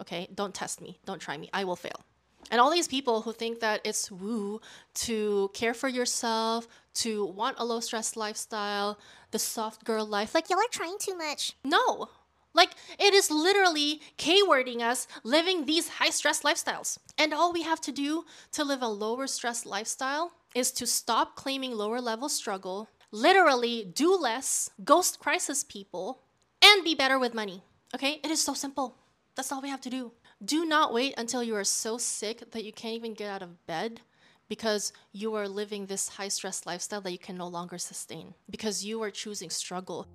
Okay, don't test me. Don't try me. I will fail. And all these people who think that it's woo to care for yourself, to want a low stress lifestyle, the soft girl life, like Y'all are trying too much. no. Like it is literally K-wording us living these high stress lifestyles. And all we have to do to live a lower stress lifestyle is to stop claiming lower level struggle, literally do less, ghost crisis people, and be better with money. Okay? It is so simple. That's all we have to do. Do not wait until you are so sick that you can't even get out of bed because you are living this high stress lifestyle that you can no longer sustain because you are choosing struggle.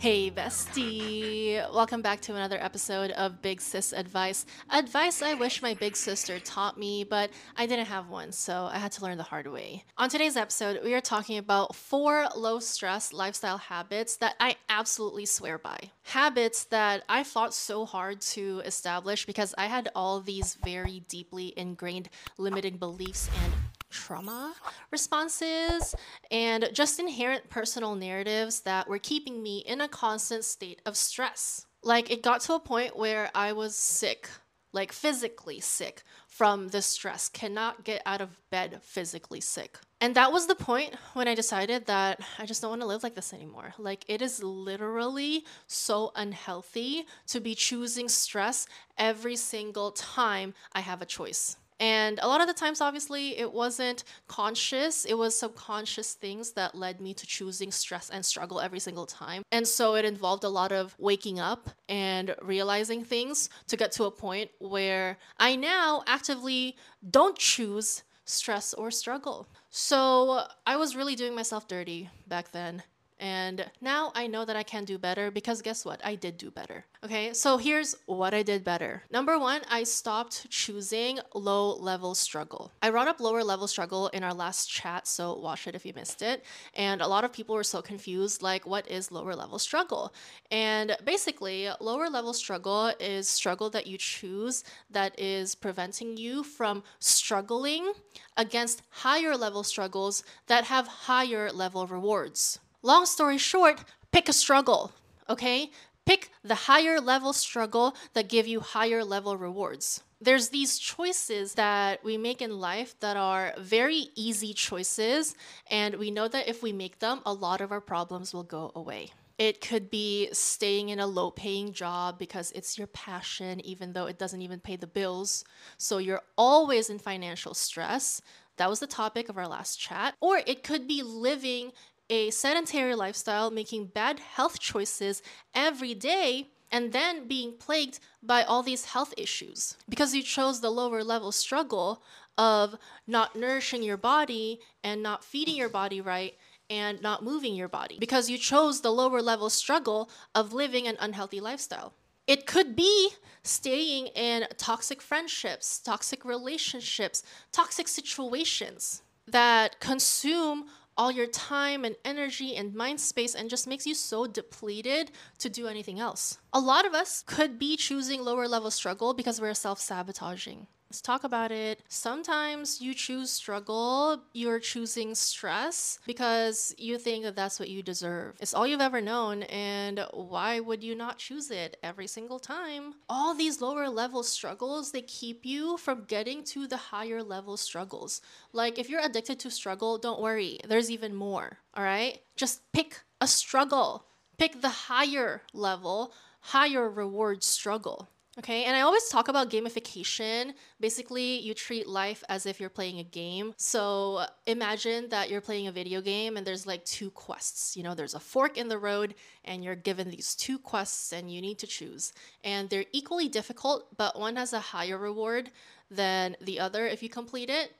Hey, bestie. Welcome back to another episode of Big Sis Advice. Advice I wish my big sister taught me, but I didn't have one, so I had to learn the hard way. On today's episode, we are talking about four low stress lifestyle habits that I absolutely swear by. Habits that I fought so hard to establish because I had all these very deeply ingrained limiting beliefs and trauma responses and just inherent personal narratives that were keeping me in a constant state of stress. Like it got to a point where I was sick, like physically sick from the stress, cannot get out of bed physically sick. And that was the point when I decided that I just don't want to live like this anymore. Like, it is literally so unhealthy to be choosing stress every single time I have a choice. And a lot of the times, obviously, it wasn't conscious. It was subconscious things that led me to choosing stress and struggle every single time. And so it involved a lot of waking up and realizing things to get to a point where I now actively don't choose stress or struggle. So I was really doing myself dirty back then. And now I know that I can do better because guess what? I did do better. Okay, so here's what I did better. Number one, I stopped choosing low level struggle. I brought up lower level struggle in our last chat, so watch it if you missed it. And a lot of people were so confused like, what is lower level struggle? And basically, lower level struggle is struggle that you choose that is preventing you from struggling against higher level struggles that have higher level rewards. Long story short, pick a struggle, okay? Pick the higher level struggle that give you higher level rewards. There's these choices that we make in life that are very easy choices, and we know that if we make them, a lot of our problems will go away. It could be staying in a low paying job because it's your passion, even though it doesn't even pay the bills. So you're always in financial stress. That was the topic of our last chat. Or it could be living a sedentary lifestyle, making bad health choices every day, and then being plagued by all these health issues because you chose the lower level struggle of not nourishing your body and not feeding your body right and not moving your body because you chose the lower level struggle of living an unhealthy lifestyle. It could be staying in toxic friendships, toxic relationships, toxic situations that consume all your time and energy and mind space and just makes you so depleted to do anything else. A lot of us could be choosing lower level struggle because we're self sabotaging. Let's talk about it. Sometimes you choose struggle, you're choosing stress because you think that that's what you deserve. It's all you've ever known, and why would you not choose it every single time? All these lower level struggles, they keep you from getting to the higher level struggles. Like if you're addicted to struggle, don't worry, there's even more, all right? Just pick a struggle, pick the higher level, higher reward struggle. Okay, and I always talk about gamification. Basically, you treat life as if you're playing a game. So uh, imagine that you're playing a video game and there's like two quests. You know, there's a fork in the road, and you're given these two quests, and you need to choose. And they're equally difficult, but one has a higher reward than the other if you complete it.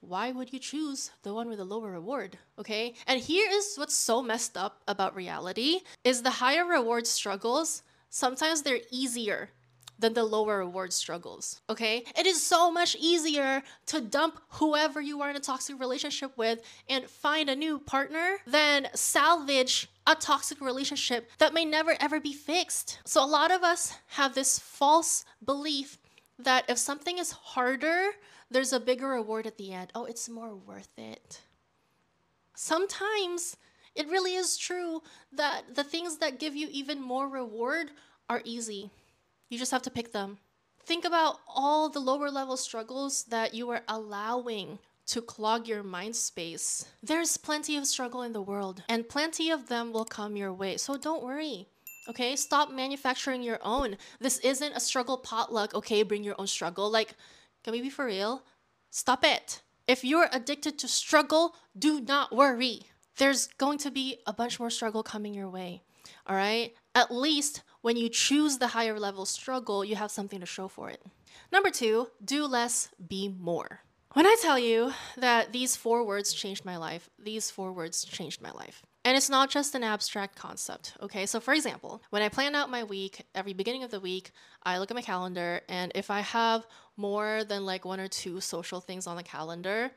Why would you choose the one with a lower reward? Okay, and here is what's so messed up about reality is the higher reward struggles sometimes they're easier than the lower reward struggles. Okay? It is so much easier to dump whoever you are in a toxic relationship with and find a new partner than salvage a toxic relationship that may never ever be fixed. So a lot of us have this false belief that if something is harder, there's a bigger reward at the end. Oh, it's more worth it. Sometimes it really is true that the things that give you even more reward are easy. You just have to pick them. Think about all the lower level struggles that you are allowing to clog your mind space. There's plenty of struggle in the world, and plenty of them will come your way. So don't worry. Okay, stop manufacturing your own. This isn't a struggle potluck. Okay, bring your own struggle. Like, can we be for real? Stop it. If you're addicted to struggle, do not worry. There's going to be a bunch more struggle coming your way. All right? At least when you choose the higher level struggle, you have something to show for it. Number two, do less, be more. When I tell you that these four words changed my life, these four words changed my life. And it's not just an abstract concept, okay? So, for example, when I plan out my week, every beginning of the week, I look at my calendar, and if I have more than like one or two social things on the calendar,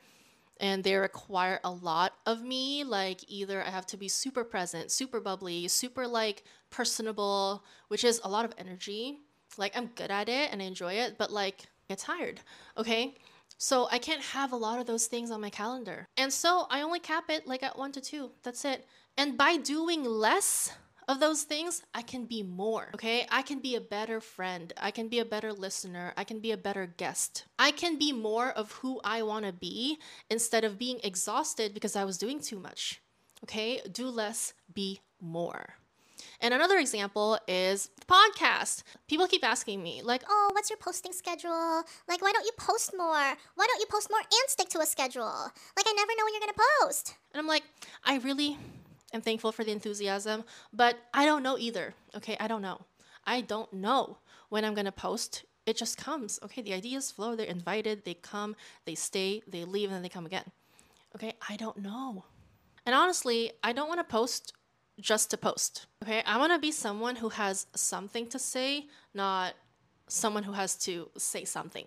and they require a lot of me like either i have to be super present super bubbly super like personable which is a lot of energy. Like i'm good at it and i enjoy it but like I get tired okay? So i can't have a lot of those things on my calendar. And so i only cap it like at one to two. That's it. And by doing less of those things, I can be more, okay? I can be a better friend. I can be a better listener. I can be a better guest. I can be more of who I want to be instead of being exhausted because I was doing too much, okay? Do less, be more. And another example is the podcast. People keep asking me, like, oh, what's your posting schedule? Like, why don't you post more? Why don't you post more and stick to a schedule? Like, I never know when you're gonna post. And I'm like, I really, I'm thankful for the enthusiasm, but I don't know either. Okay, I don't know. I don't know when I'm gonna post. It just comes. Okay, the ideas flow, they're invited, they come, they stay, they leave, and then they come again. Okay, I don't know. And honestly, I don't wanna post just to post. Okay, I wanna be someone who has something to say, not someone who has to say something.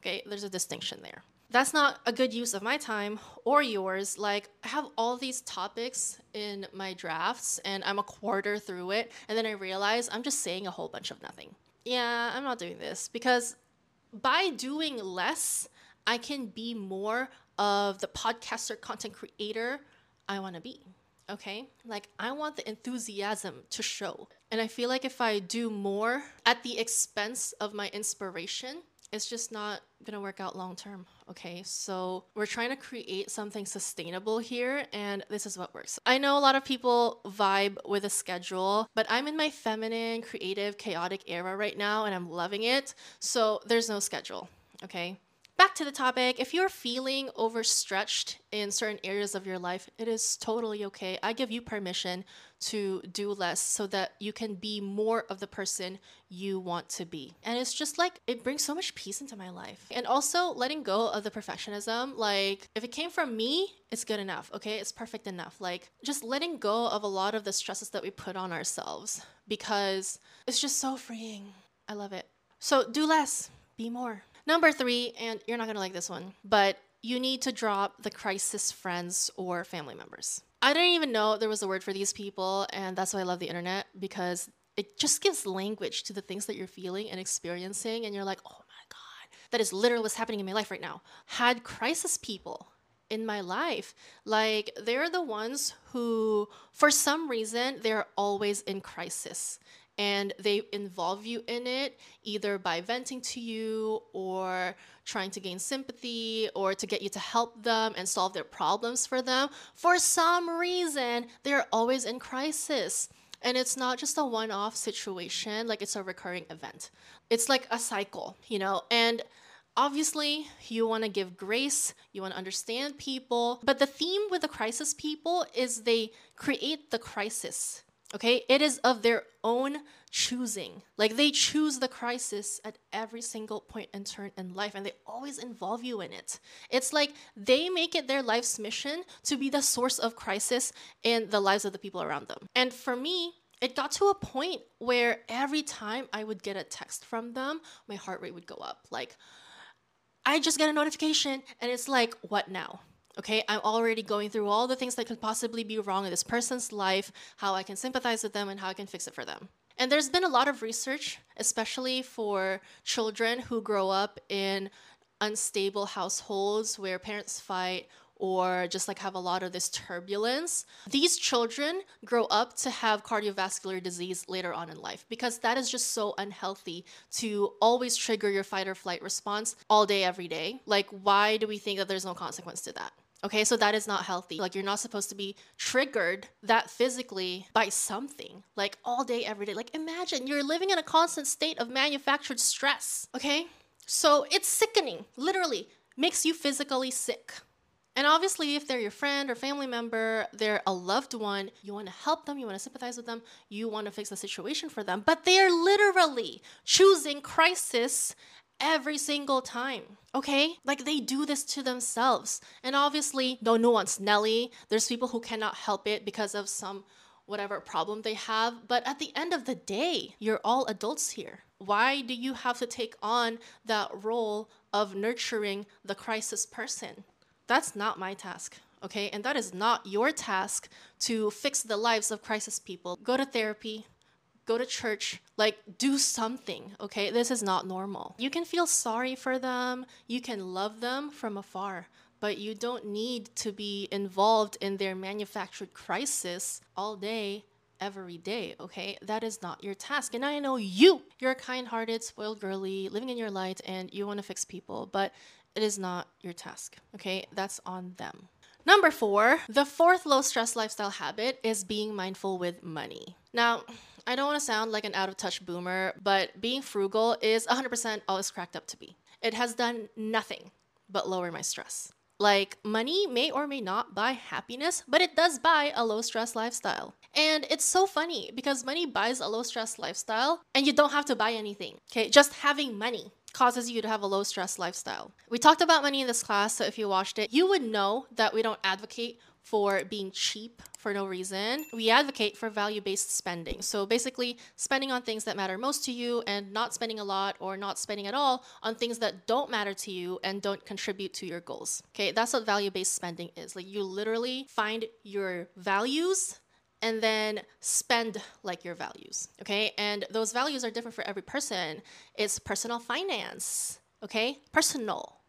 Okay, there's a distinction there that's not a good use of my time or yours. Like, I have all these topics in my drafts and I'm a quarter through it, and then I realize I'm just saying a whole bunch of nothing. Yeah, I'm not doing this because by doing less, I can be more of the podcaster content creator I want to be. Okay? Like, I want the enthusiasm to show. And I feel like if I do more at the expense of my inspiration, it's just not going to work out long term. Okay, so we're trying to create something sustainable here, and this is what works. I know a lot of people vibe with a schedule, but I'm in my feminine, creative, chaotic era right now, and I'm loving it. So there's no schedule. Okay, back to the topic. If you're feeling overstretched in certain areas of your life, it is totally okay. I give you permission to do less so that you can be more of the person you want to be. And it's just like, it brings so much peace into my life. And also letting go of the perfectionism. Like, if it came from me, it's good enough, okay? It's perfect enough. Like, just letting go of a lot of the stresses that we put on ourselves because it's just so freeing. I love it. So, do less, be more. Number three, and you're not gonna like this one, but you need to drop the crisis friends or family members. I didn't even know there was a word for these people, and that's why I love the internet because it just gives language to the things that you're feeling and experiencing, and you're like, oh my God, that is literally what's happening in my life right now, had crisis people in my life. Like they're the ones who, for some reason, they're always in crisis and they involve you in it either by venting to you or trying to gain sympathy or to get you to help them and solve their problems for them. For some reason, they're always in crisis. And it's not just a one off situation, like it's a recurring event. It's like a cycle, you know? And obviously, you wanna give grace, you wanna understand people. But the theme with the crisis people is they create the crisis, okay? It is of their own choosing. Like they choose the crisis at every single point and turn in life, and they always involve you in it. It's like they make it their life's mission to be the source of crisis in the lives of the people around them. And for me, it got to a point where every time I would get a text from them, my heart rate would go up. Like, I just get a notification, and it's like, what now? Okay, I'm already going through all the things that could possibly be wrong in this person's life, how I can sympathize with them, and how I can fix it for them. And there's been a lot of research, especially for children who grow up in unstable households where parents fight or just like have a lot of this turbulence. These children grow up to have cardiovascular disease later on in life because that is just so unhealthy to always trigger your fight or flight response all day, every day. Like, why do we think that there's no consequence to that? Okay, so that is not healthy. Like, you're not supposed to be triggered that physically by something, like all day, every day. Like, imagine you're living in a constant state of manufactured stress. Okay, so it's sickening, literally, makes you physically sick. And obviously, if they're your friend or family member, they're a loved one, you want to help them, you want to sympathize with them, you want to fix the situation for them. But they are literally choosing crisis every single time. Okay? Like they do this to themselves. And obviously, no nuance, Nelly. There's people who cannot help it because of some whatever problem they have. But at the end of the day, you're all adults here. Why do you have to take on that role of nurturing the crisis person? That's not my task. Okay, and that is not your task to fix the lives of crisis people. Go to therapy, go to church, like do something, okay? This is not normal. You can feel sorry for them, you can love them from afar, but you don't need to be involved in their manufactured crisis all day. Every day, okay? That is not your task. And I know you, you're a kind hearted, spoiled girly, living in your light, and you wanna fix people, but it is not your task, okay? That's on them. Number four, the fourth low stress lifestyle habit is being mindful with money. Now, I don't want to sound like an out of touch boomer, but being frugal is 100% all it's cracked up to be. It has done nothing but lower my stress. Like, money may or may not buy happiness, but it does buy a low stress lifestyle. And it's so funny because money buys a low stress lifestyle and you don't have to buy anything. Okay, just having money causes you to have a low stress lifestyle. We talked about money in this class, so if you watched it, you would know that we don't advocate for being cheap for no reason. We advocate for value based spending. So basically, spending on things that matter most to you and not spending a lot or not spending at all on things that don't matter to you and don't contribute to your goals. Okay, that's what value based spending is. Like you literally find your values and then spend like your values. Okay, and those values are different for every person. It's personal finance. Okay, personal.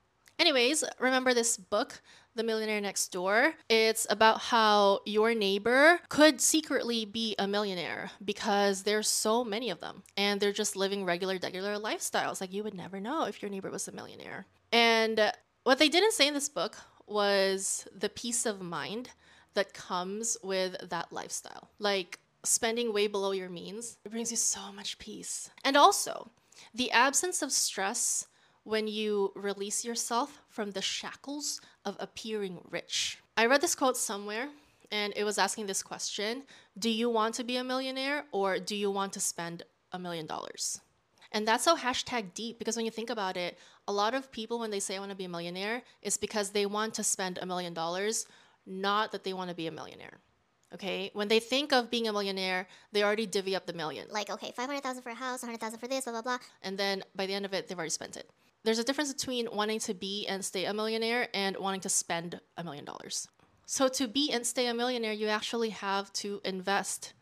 Anyways, remember this book, The Millionaire Next Door? It's about how your neighbor could secretly be a millionaire because there's so many of them and they're just living regular, regular lifestyles. Like you would never know if your neighbor was a millionaire. And what they didn't say in this book was the peace of mind that comes with that lifestyle. Like spending way below your means, it brings you so much peace. And also, the absence of stress when you release yourself from the shackles of appearing rich. I read this quote somewhere and it was asking this question Do you want to be a millionaire or do you want to spend a million dollars? And that's so hashtag deep because when you think about it, a lot of people, when they say I want to be a millionaire, it's because they want to spend a million dollars, not that they want to be a millionaire. Okay, when they think of being a millionaire, they already divvy up the million. Like, okay, 500,000 for a house, 100,000 for this, blah, blah, blah. And then by the end of it, they've already spent it there's a difference between wanting to be and stay a millionaire and wanting to spend a million dollars. So, to be and stay a millionaire, you actually have to invest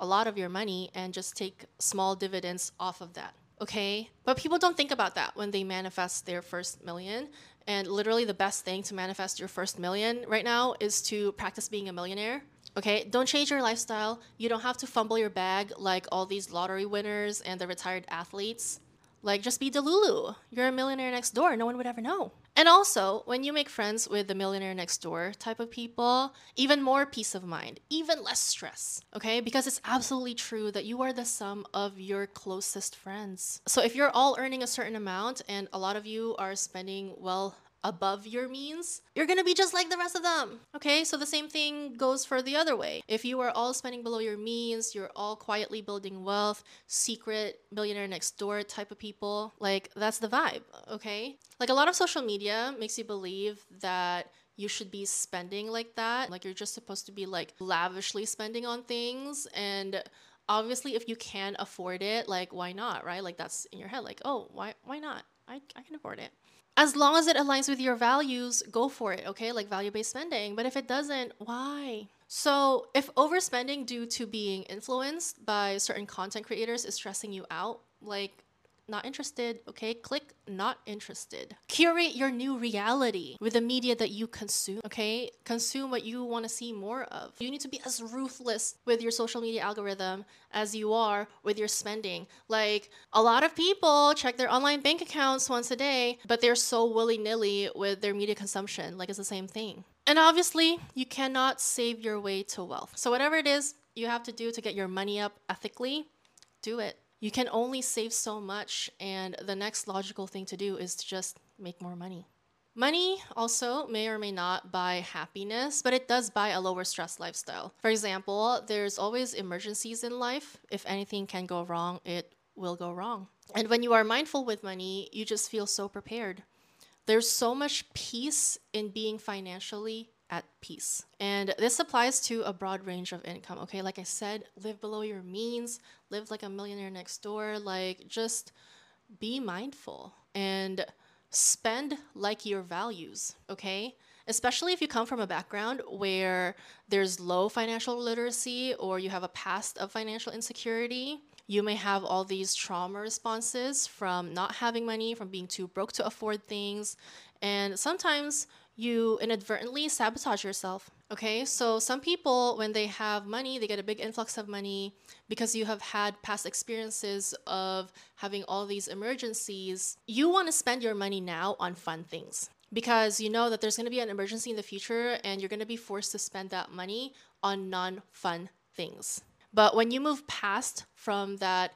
a lot of your money and just take small dividends off of that. okay? But people don't think about that when they manifest their first million. And literally, the best thing to manifest your first million right now is to practice being a millionaire. Okay, don't change your lifestyle. You don't have to fumble your bag like all these lottery winners and the retired athletes. Like, just be Delulu. You're a millionaire next door. No one would ever know. And also, when you make friends with the millionaire next door type of people, even more peace of mind, even less stress, okay? Because it's absolutely true that you are the sum of your closest friends. So if you're all earning a certain amount and a lot of you are spending, well, above your means, you're gonna be just like the rest of them. Okay, so the same thing goes for the other way. If you are all spending below your means, you're all quietly building wealth, secret millionaire next door type of people, like that's the vibe, okay? Like a lot of social media makes you believe that you should be spending like that. Like you're just supposed to be like lavishly spending on things and obviously if you can afford it, like why not, right? Like that's in your head like, "Oh, why why not? I I can afford it." as long as it aligns with your values, go for it, okay? Like value based spending. But if it doesn't, why? So, if overspending due to being influenced by certain content creators is stressing you out, like not interested, okay? Click not interested. Curate your new reality with the media that you consume, okay? Consume what you want to see more of. You need to be as ruthless with your social media algorithm as you are with your spending. Like, a lot of people check their online bank accounts once a day, but they're so willy nilly with their media consumption. Like, it's the same thing. And obviously, you cannot save your way to wealth. So, whatever it is you have to do to get your money up ethically, do it you can only save so much, and the next logical thing to do is to just make more money. Money also may or may not buy happiness, but it does buy a lower stress lifestyle. For example, there's always emergencies in life. If anything can go wrong, it will go wrong. And when you are mindful with money, you just feel so prepared. There's so much peace in being financially at peace. And this applies to a broad range of income. Okay, like I said, live below your means, live like a millionaire next door, like just be mindful and spend like your values, okay? Especially if you come from a background where there's low financial literacy or you have a past of financial insecurity. You may have all these trauma responses from not having money, from being too broke to afford things. And sometimes you inadvertently sabotage yourself. Okay, so some people, when they have money, they get a big influx of money because you have had past experiences of having all these emergencies. You want to spend your money now on fun things because you know that there's going to be an emergency in the future and you're going to be forced to spend that money on non fun things. But when you move past from that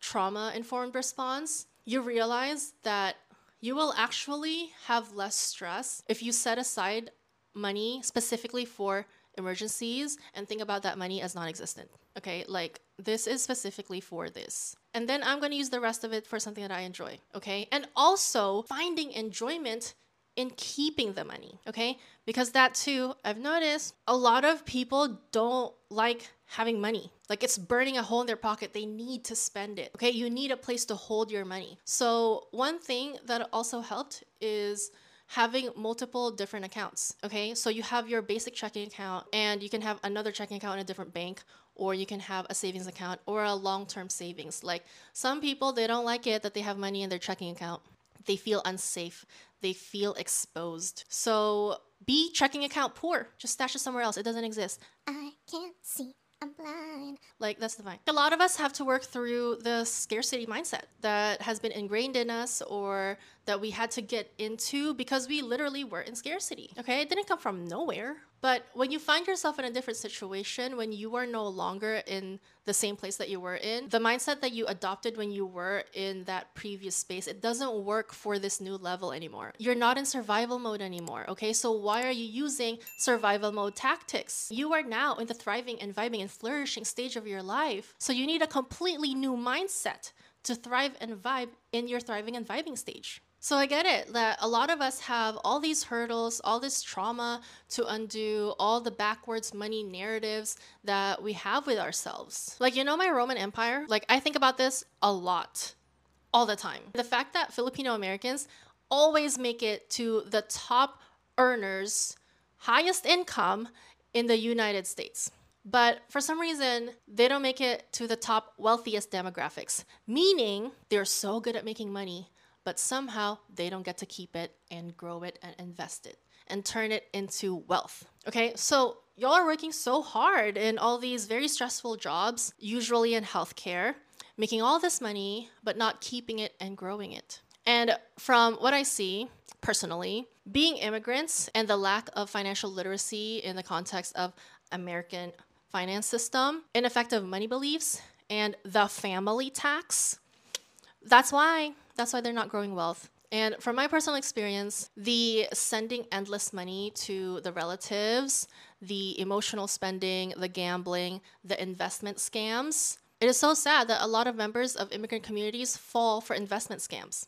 trauma informed response, you realize that you will actually have less stress if you set aside money specifically for emergencies and think about that money as non existent. Okay, like this is specifically for this. And then I'm to use the rest of it for something that I enjoy. Okay, and also finding enjoyment in keeping the money. Okay, because that too, I've noticed a lot of people don't like having money. Like it's burning a hole in their pocket. They need to spend it. Okay, you need a place to hold your money. So, one thing that also helped is having multiple different accounts. Okay, so you have your basic checking account, and you can have another checking account in a different bank, or you can have a savings account or a long term savings. Like some people, they don't like it that they have money in their checking account. They feel unsafe, they feel exposed. So, be checking account poor. Just stash it somewhere else. It doesn't exist. I can't see. I'm blind. Like, that's the fine. A lot of us have to work through the scarcity mindset that has been ingrained in us or that we had to get into because we literally were in scarcity. Okay, it didn't come from nowhere. But when you find yourself in a different situation, when you are no longer in the same place that you were in, the mindset that you adopted when you were in that previous space, it doesn't work for this new level anymore. You're not in survival mode anymore, okay? So why are you using survival mode tactics? You are now in the thriving and vibing and flourishing stage of your life. So you need a completely new mindset to thrive and vibe in your thriving and vibing stage. So I get it that a lot of us have all these hurdles, all this trauma to undo, all the backwards money narratives that we have with ourselves. Like, you know, my Roman Empire? Like, I think about this a lot, all the time. The fact that Filipino Americans always make it to the top earners, highest income in the United States. But for some reason, they don't make it to the top wealthiest demographics, meaning they're so good at making money, but somehow they don't get to keep it and grow it and invest it and turn it into wealth. Okay, so y'all are working so hard in all these very stressful jobs, usually in healthcare, making all this money, but not keeping it and growing it. And from what I see personally, being immigrants and the lack of financial literacy in the context of American finance system, ineffective money beliefs, and the family tax. That's why that's why they're not growing wealth. And from my personal experience, the sending endless money to the relatives, the emotional spending, the gambling, the investment scams, it is so sad that a lot of members of immigrant communities fall for investment scams.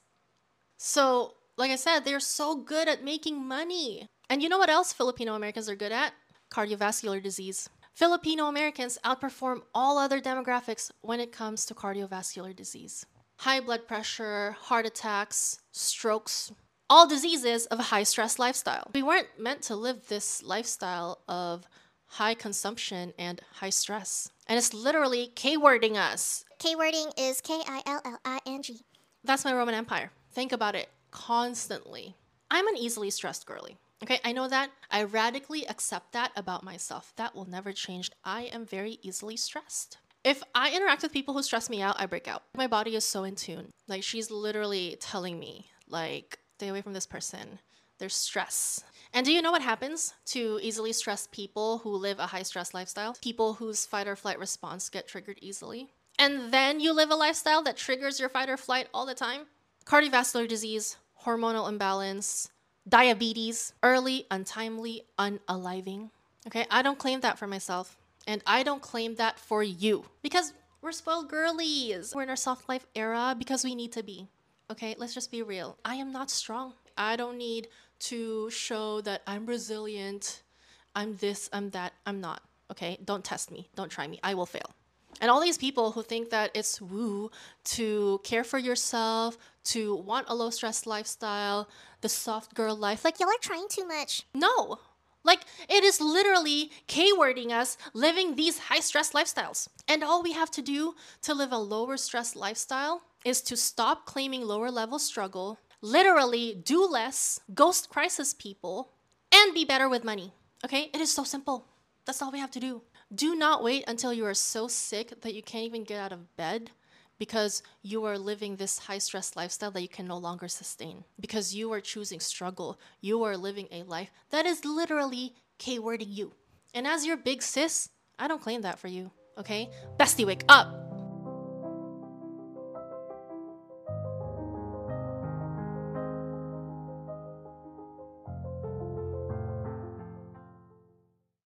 So, like I said, they're so good at making money. And you know what else Filipino Americans are good at? Cardiovascular disease. Filipino Americans outperform all other demographics when it comes to cardiovascular disease. High blood pressure, heart attacks, strokes, all diseases of a high stress lifestyle. We weren't meant to live this lifestyle of high consumption and high stress. And it's literally K wording us. K wording is K I L L I N G. That's my Roman Empire. Think about it constantly. I'm an easily stressed girly. Okay, I know that. I radically accept that about myself. That will never change. I am very easily stressed. If I interact with people who stress me out, I break out. My body is so in tune. Like she's literally telling me, like, stay away from this person. There's stress. And do you know what happens to easily stressed people who live a high stress lifestyle? People whose fight or flight response get triggered easily. And then you live a lifestyle that triggers your fight or flight all the time? Cardiovascular disease, hormonal imbalance, diabetes, early, untimely, unaliving. Okay, I don't claim that for myself. And I don't claim that for you because we're spoiled girlies. We're in our soft life era because we need to be. Okay, let's just be real. I am not strong. I don't need to show that I'm resilient. I'm this, I'm that. I'm not. Okay, don't test me. Don't try me. I will fail. And all these people who think that it's woo to care for yourself, to want a low stress lifestyle, the soft girl life, like, Y'all are trying too much. no. Like, it is literally K wording us living these high stress lifestyles. And all we have to do to live a lower stress lifestyle is to stop claiming lower level struggle, literally do less, ghost crisis people, and be better with money. Okay? It is so simple. That's all we have to do. Do not wait until you are so sick that you can't even get out of bed because you are living this high stress lifestyle that you can no longer sustain. Because you are choosing struggle. You are living a life that is literally K wording you. And as your big sis, I don't claim that for you. Okay? Bestie, wake up!